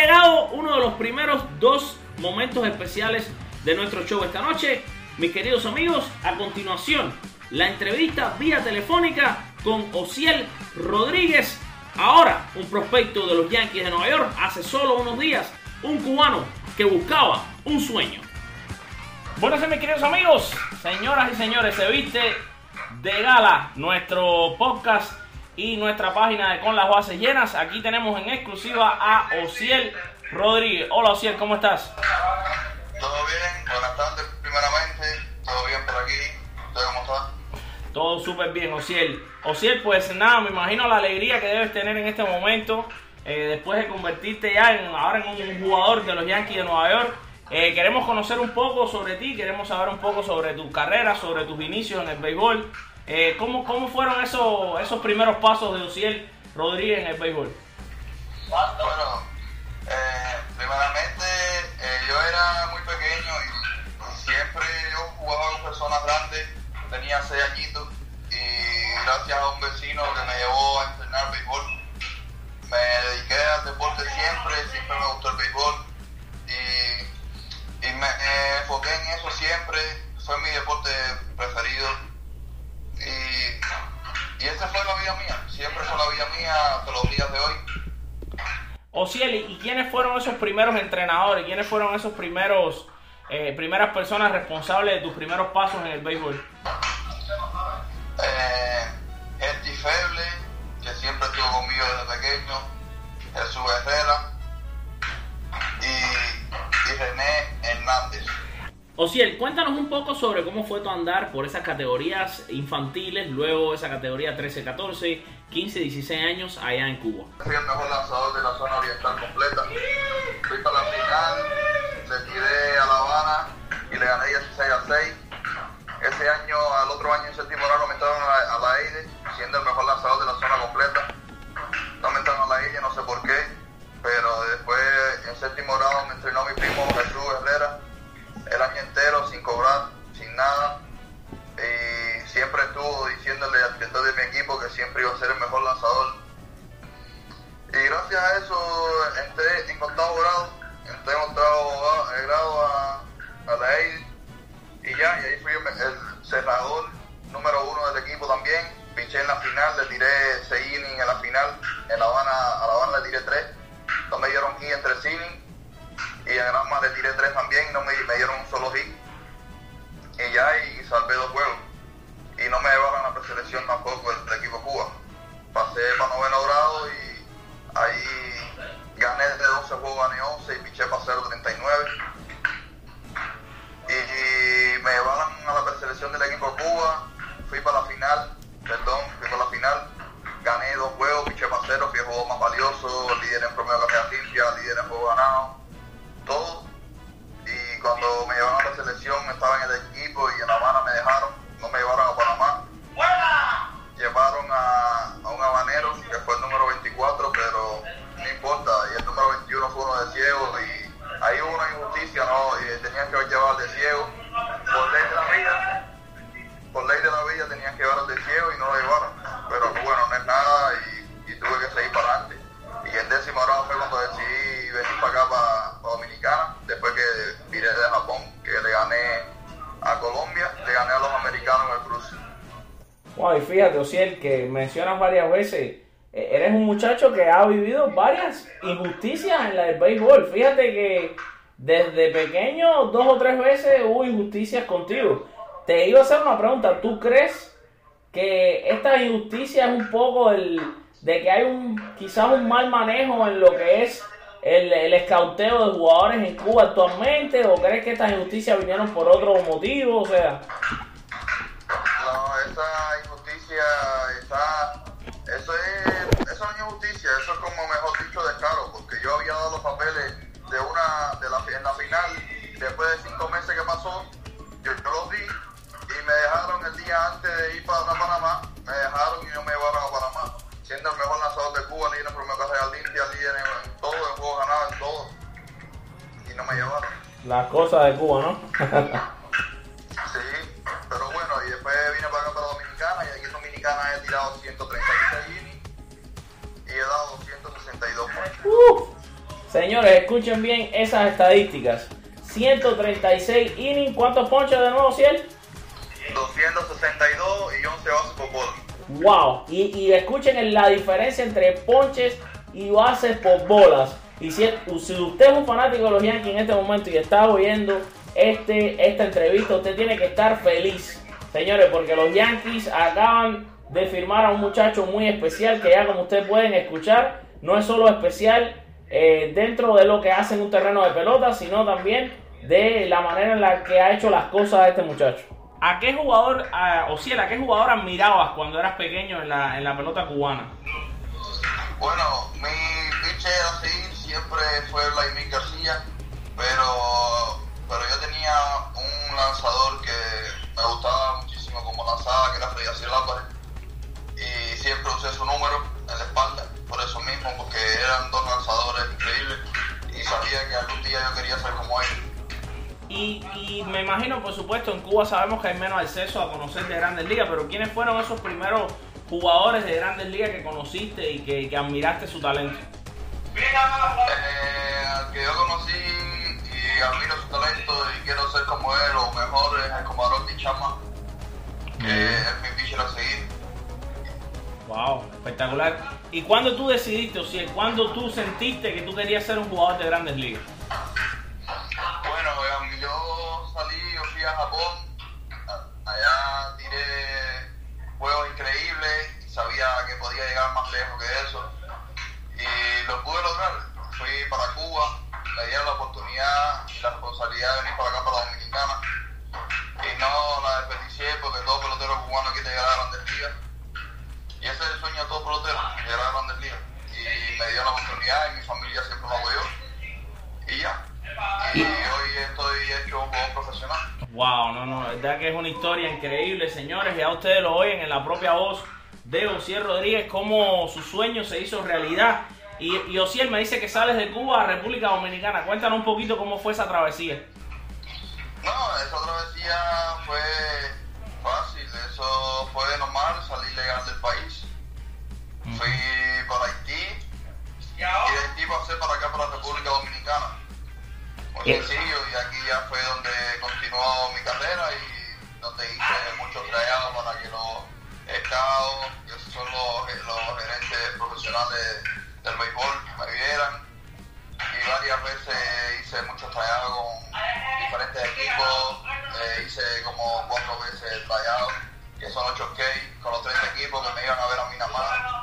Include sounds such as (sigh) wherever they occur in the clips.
llegado uno de los primeros dos momentos especiales de nuestro show esta noche. Mis queridos amigos, a continuación, la entrevista vía telefónica con Ociel Rodríguez. Ahora, un prospecto de los Yankees de Nueva York. Hace solo unos días, un cubano que buscaba un sueño. Bueno, mis queridos amigos, señoras y señores, se viste de gala nuestro podcast y nuestra página de Con las Bases Llenas. Aquí tenemos en exclusiva a Ociel Rodríguez. Hola Ociel, ¿cómo estás? Todo bien, buenas tardes primeramente, todo bien por aquí, ¿usted cómo está? Todo súper bien, Ociel. Ociel, pues nada, me imagino la alegría que debes tener en este momento, eh, después de convertirte ya en, ahora en un jugador de los Yankees de Nueva York. Eh, queremos conocer un poco sobre ti, queremos saber un poco sobre tu carrera, sobre tus inicios en el béisbol. Eh, ¿cómo, ¿Cómo fueron esos, esos primeros pasos de Ociel Rodríguez en el béisbol? Bueno, eh, primeramente eh, yo era muy pequeño y, siempre yo jugaba con personas grandes, tenía seis añitos y gracias a un vecino que me llevó a entrenar béisbol, me dediqué al deporte siempre, siempre me gustó el béisbol y, y me enfoqué en eso siempre, fue mi deporte preferido y, y esa fue la vida mía, siempre fue la vida mía hasta los días de hoy. Ociel, ¿y quiénes fueron esos primeros entrenadores? ¿Quiénes fueron esos primeros, eh, primeras personas responsables de tus primeros pasos en el béisbol? Eh, Esti Feble, que siempre estuvo conmigo desde pequeño, Jesús Herrera y, y René Hernández. Ociel, cuéntanos un poco sobre cómo fue tu andar por esas categorías infantiles, luego esa categoría 13-14, 15-16 años allá en Cuba. Fui el mejor lanzador de la zona oriental completa. Fui para la final, le tiré a La Habana y le gané 16 a 6. Ese año, al otro año en séptimo grado me entraron a la, EIDE, siendo el mejor lanzador de la zona completa. No me entraron a la EIDE, no sé por qué, pero después en séptimo grado me entrenó mi primo Jesús entero sin cobrar, sin nada. Y siempre estuvo diciéndole al director de mi equipo que siempre iba a ser el mejor lanzador. Y gracias a eso entré en octavo grado, entré en octavo grado a, a la EID y ya, y ahí fui el, cerrador número uno del equipo también. Piché en la final, le tiré 6 innings en la final, en La Habana, a La Habana le tiré 3, no me dieron hit en 3 innings y a Granma le tiré 3 también, no me, me dieron un solo hit selección estaba en el equipo y en La Habana me dejaron, fíjate, Ociel, que mencionas varias veces, eh, eres un muchacho que ha vivido varias injusticias en la del béisbol. Fíjate que desde pequeño, dos o tres veces hubo injusticias contigo. Te iba a hacer una pregunta, ¿tú crees que esta injusticia es un poco el, de que hay un quizás un mal manejo en lo que es el, el escauteo de jugadores en Cuba actualmente? ¿O crees que estas injusticias vinieron por otro motivo? O sea... No, está. Eso es. Eso no es injusticia, eso es como mejor dicho descaro, porque yo había dado los papeles de una. de la, en la final, después de cinco meses que pasó, yo, yo los di y me dejaron el día antes de ir para Panamá, me dejaron y no me llevaron a Panamá. Siendo el mejor lanzador de Cuba, líder en promedio carrera limpia, líder en, en todo, en juego ganado, en todo. Y no me llevaron. Las cosas de Cuba, ¿no? (laughs) Señores, escuchen bien esas estadísticas. 136 innings, ¿cuántos ponches de nuevo, Ciel? 262 y 11 bases por bola. Wow, y, y escuchen la diferencia entre ponches y bases por bolas. Y si, si, usted es un fanático de los Yankees en este momento y está oyendo este, esta entrevista, usted tiene que estar feliz, señores, porque los Yankees acaban de firmar a un muchacho muy especial que ya como ustedes pueden escuchar, no es solo especial eh, dentro de lo que hace en un terreno de pelota, sino también de la manera en la que ha hecho las cosas este muchacho. ¿A qué jugador, o si a qué jugador admirabas cuando eras pequeño en la, en la pelota cubana? Bueno, mi pitcher así siempre fue Vladimir García, pero, pero yo tenía un lanzador que me gustaba muchísimo como lanzaba, que era Freddy Álvarez, y siempre usé su número mismo, porque eran dos lanzadores increíbles y sabía que algún día yo quería ser como ellos. Y, y, me imagino, por supuesto, en Cuba sabemos que hay menos acceso a conocer de grandes ligas, pero ¿quiénes fueron esos primeros jugadores de grandes ligas que conociste y que, que admiraste su talento? Eh, que yo conocí y admiro su talento y quiero ser como él o mejor es el Comadrón Chama, que es mi pitcher a seguir. Wow, espectacular. ¿Y cuándo tú decidiste, o sea, cuándo tú sentiste que tú querías ser un jugador de grandes ligas? Bueno, yo salí, yo fui a Japón, allá tiré juegos increíbles sabía que podía llegar más lejos que eso y lo pude lograr. Fui para Cuba, me dieron la oportunidad y la responsabilidad de venir para acá, para la Dominicana. Y no la desperdicié porque todo pelotero cubano quiere llegar a grandes ligas. Y ese es el sueño de todo pelotero, llegar a grandes ligas. Y me dio la oportunidad y mi familia siempre me apoyó. Y ya. Y hoy estoy hecho un jugador profesional. Wow, no, no, la verdad que es una historia increíble, señores. Ya ustedes lo oyen en la propia voz de Osiel Rodríguez, cómo su sueño se hizo realidad. Y, y Osiel me dice que sales de Cuba a República Dominicana. Cuéntanos un poquito cómo fue esa travesía. No, esa travesía fue fácil, eso fue normal, salir legal del país. Fui para Haití. Y de Haití pasé para acá, para República Dominicana. Muy sencillo y aquí ya fue donde continuó mi carrera y donde hice muchos trayados para que los escados, que son los, los gerentes profesionales del béisbol, me vieran. Y varias veces hice muchos trayados con diferentes equipos, eh, hice como cuatro veces el trayado, que son 8K, con los 30 equipos que me iban a ver a mí nada más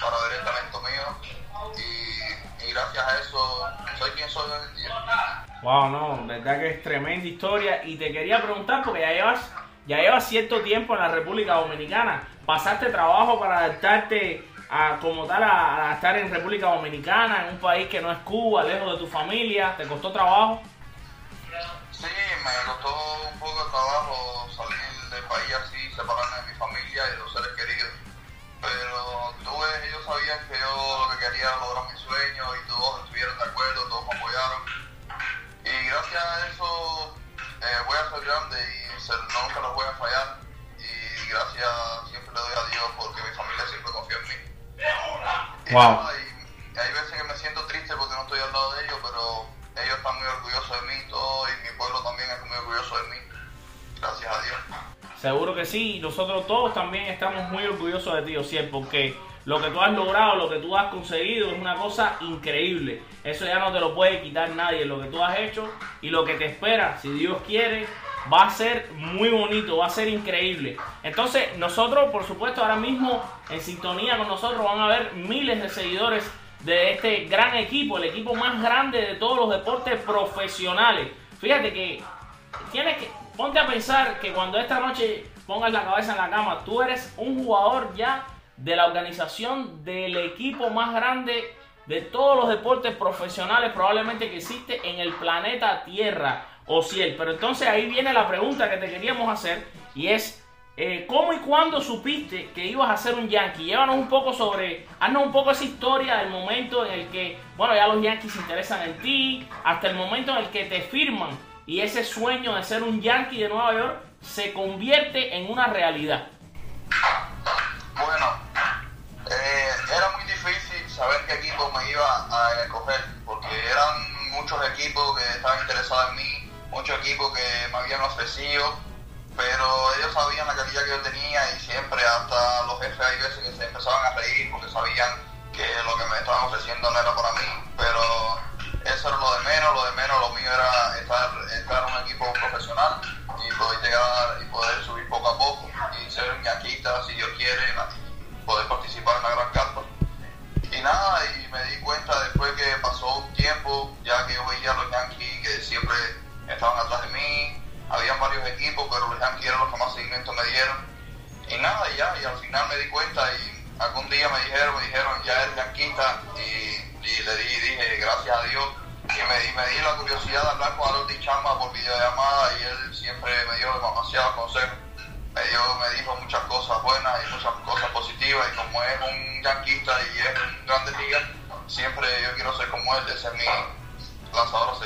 para ver el talento mío. Y, y gracias a eso soy quien soy hoy en día. Wow, no, verdad que es tremenda historia. Y te quería preguntar, porque ya llevas ya llevas cierto tiempo en la República Dominicana. ¿Pasaste trabajo para adaptarte a, como tal a, a, estar en República Dominicana, en un país que no es Cuba, lejos de tu familia? ¿Te costó trabajo? Sí, me costó un poco de trabajo salir del país así, separarme de mi familia y de los seres queridos. Pero tuve, ellos sabían que yo lo que quería era lograr mi sueño y todos estuvieron de acuerdo, todos me apoyaron. Y gracias a eso eh, voy a ser grande y ser, nunca los voy a fallar. Y gracias siempre le doy a Dios porque mi familia siempre confía en mí. Wow. Seguro que sí, nosotros todos también estamos muy orgullosos de ti, Osiel, porque lo que tú has logrado, lo que tú has conseguido es una cosa increíble. Eso ya no te lo puede quitar nadie, lo que tú has hecho y lo que te espera, si Dios quiere, va a ser muy bonito, va a ser increíble. Entonces, nosotros, por supuesto, ahora mismo en sintonía con nosotros van a haber miles de seguidores de este gran equipo, el equipo más grande de todos los deportes profesionales. Fíjate que tienes que ponte a pensar que cuando esta noche pongas la cabeza en la cama, tú eres un jugador ya de la organización del equipo más grande de todos los deportes profesionales probablemente que existe en el planeta Tierra o Ciel. Pero entonces ahí viene la pregunta que te queríamos hacer y es eh, ¿cómo y cuándo supiste que ibas a ser un Yankee? Llévanos un poco sobre, haznos un poco esa historia del momento en el que, bueno, ya los Yankees se interesan en ti, hasta el momento en el que te firman y ese sueño de ser un Yankee de Nueva York se convierte en una realidad. Bueno, eh, era muy difícil saber qué equipo me iba a escoger, porque era muchos equipos que estaban interesados en mí, muchos equipos que me habían ofrecido, pero ellos sabían la calidad que yo tenía y siempre hasta los jefes hay veces que se empezaban a reír porque sabían que lo que me estaban ofreciendo no era para mí, pero eso era lo de menos, lo de menos, lo mío era estar, equipo profesional y poder llegar y poder subir poco a poco y ser ñaquita si Dios quiere y poder participar en la gran carta. Y nada, y me di cuenta después que pasó un tiempo, ya que yo veía a los Yankees que siempre estaban atrás de mí, habían varios equipos, pero los Yankees eran los que más seguimiento me dieron. Y nada, ya, y al final me di cuenta y algún día me dijeron, me dijeron, ya eres yanquista y, le di, dije, gracias a Dios. Y me, me di la curiosidad de hablar con Harold Chamba por videollamada y él siempre me dio demasiados consejos. Me, dio, me dijo muchas cosas buenas y muchas cosas positivas y como es un yanquista y es un grande liga, siempre yo quiero ser como él, ese es mi lanzador a.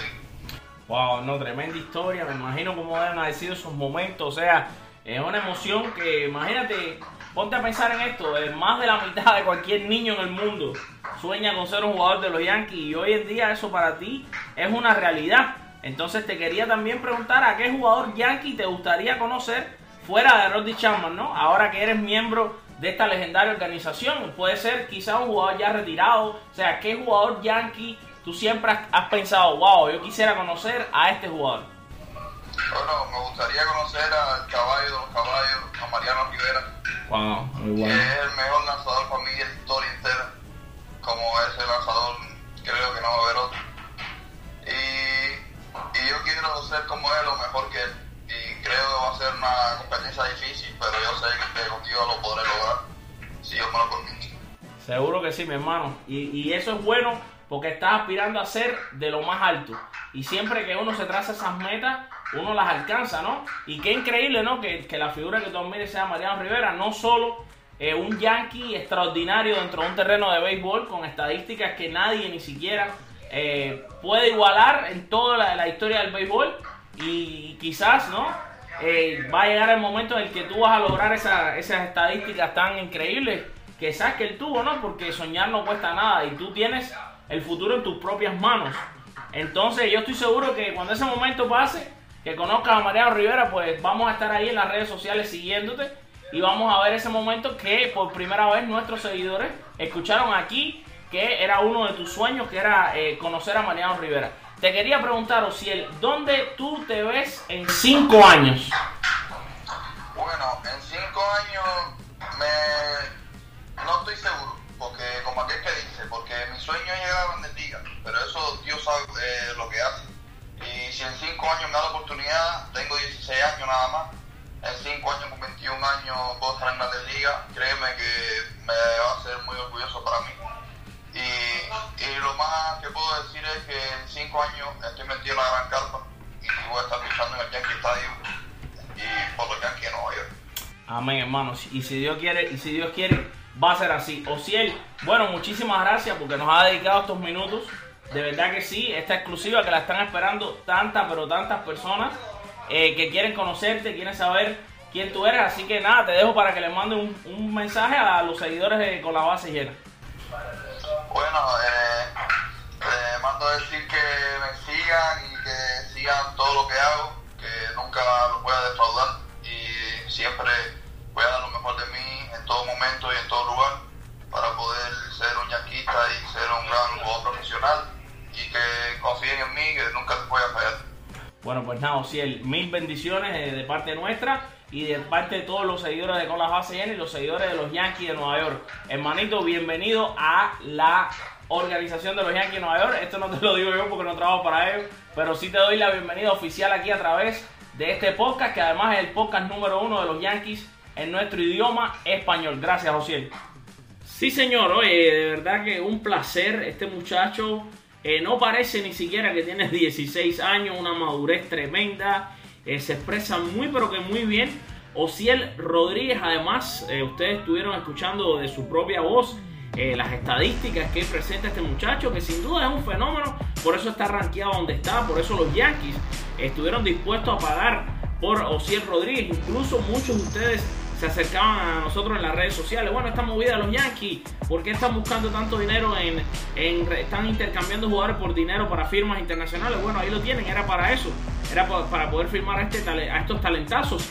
Wow, no, tremenda historia, me imagino cómo haber sido esos momentos, o sea, es una emoción que, imagínate, ponte a pensar en esto, más de la mitad de cualquier niño en el mundo sueña con ser un jugador de los Yankees y hoy en día eso para ti es una realidad. Entonces te quería también preguntar a qué jugador Yankee te gustaría conocer fuera de Roddy Chapman, ¿no? Ahora que eres miembro de esta legendaria organización, puede ser quizá un jugador ya retirado, o sea, ¿qué jugador Yankee tú siempre has pensado, wow, yo quisiera conocer a este jugador? Bueno, me gustaría conocer al caballo de los caballos, a Mariano Rivera. Wow, muy bueno. Que es el mejor lanzador para mí de la historia entera. Como ese lanzador, creo que no va a haber otro. Y, y yo quiero ser como él o mejor que él. Y creo que va a ser una competencia difícil, pero yo sé que contigo lo podré lograr. Si yo me lo permito. Seguro que sí, mi hermano. Y, y eso es bueno porque estás aspirando a ser de lo más alto. Y siempre que uno se traza esas metas, uno las alcanza, ¿no? Y qué increíble, ¿no? Que, la figura que tú admires sea Mariano Rivera, no solo eh, un yankee extraordinario dentro de un terreno de béisbol con estadísticas que nadie ni siquiera eh, puede igualar en toda la, historia del béisbol y quizás, ¿no? Eh, va a llegar el momento en el que tú vas a lograr esas estadísticas tan increíbles que sabes que él tuvo, ¿no? Porque soñar no cuesta nada y tú tienes el futuro en tus propias manos. Entonces yo estoy seguro que cuando ese momento pase, que conozcas a Mariano Rivera, pues vamos a estar ahí en las redes sociales siguiéndote y vamos a ver ese momento que por primera vez nuestros seguidores escucharon aquí que era uno de tus sueños, que era eh, conocer a Mariano Rivera. Te quería preguntar, Ociel, ¿dónde tú te ves en cinco años? Bueno, en cinco años me... no estoy seguro, porque como aquel que dice, porque mi sueño es llegar a Grandes Ligas, pero eso Dios sabe eh, lo que hace y si en 5 años me da la oportunidad, tengo 16 años nada más, en 5 años con 21 años puedo estar en la liga, créeme que me va a ser muy orgulloso para mí. Y, y lo más que puedo decir es que en 5 años estoy metido en la gran carpa y voy a estar luchando en el Yankee Stadium y por los Yankees de Nueva York. Amén, hermanos. Y si Dios quiere, y si Dios quiere, va a ser así. Ociel, bueno, muchísimas gracias porque nos ha dedicado estos minutos de verdad que sí, esta exclusiva que la están esperando tantas, pero tantas personas eh, que quieren conocerte, quieren saber quién tú eres. Así que nada, te dejo para que le mande un, mensaje a los seguidores de Con la Base Llena. Bueno, eh, mando a decir que me sigan y que sigan todo lo que hago, que nunca los voy a defraudar y siempre voy a dar lo mejor de mí en todo momento y en todo lugar para poder ser un yaquista y ser un gran jugador profesional y que confíen en mí, que nunca te voy a fallar. Bueno, pues nada, Ociel, mil bendiciones eh, de parte nuestra y de parte de todos los seguidores de Con las Bases y los seguidores de los Yankees de Nueva York. Hermanito, bienvenido a la organización de los Yankees de Nueva York. Esto no te lo digo yo porque no trabajo para ellos, pero sí te doy la bienvenida oficial aquí a través de este podcast, que además es el podcast número uno de los Yankees en nuestro idioma español. Gracias, Ociel. Sí, señor, oye, de verdad que un placer. Este muchacho eh, no parece ni siquiera que tiene (laughs) 16 años, una madurez tremenda. Eh, se expresa muy, pero que muy bien. Ociel Rodríguez, además, eh, ustedes estuvieron escuchando de su propia voz las estadísticas que presenta este muchacho, que sin duda es un fenómeno. Por eso está rankeado donde está. Por eso los Yankees estuvieron dispuestos a pagar por Ociel Rodríguez. Incluso muchos de ustedes se acercaban a nosotros en las redes sociales. Bueno, esta movida de los Yankees, ¿por qué están buscando tanto dinero en, en están intercambiando jugadores por dinero para firmas internacionales? Bueno, ahí lo tienen, era para eso, era para poder firmar a, este, a estos talentazos.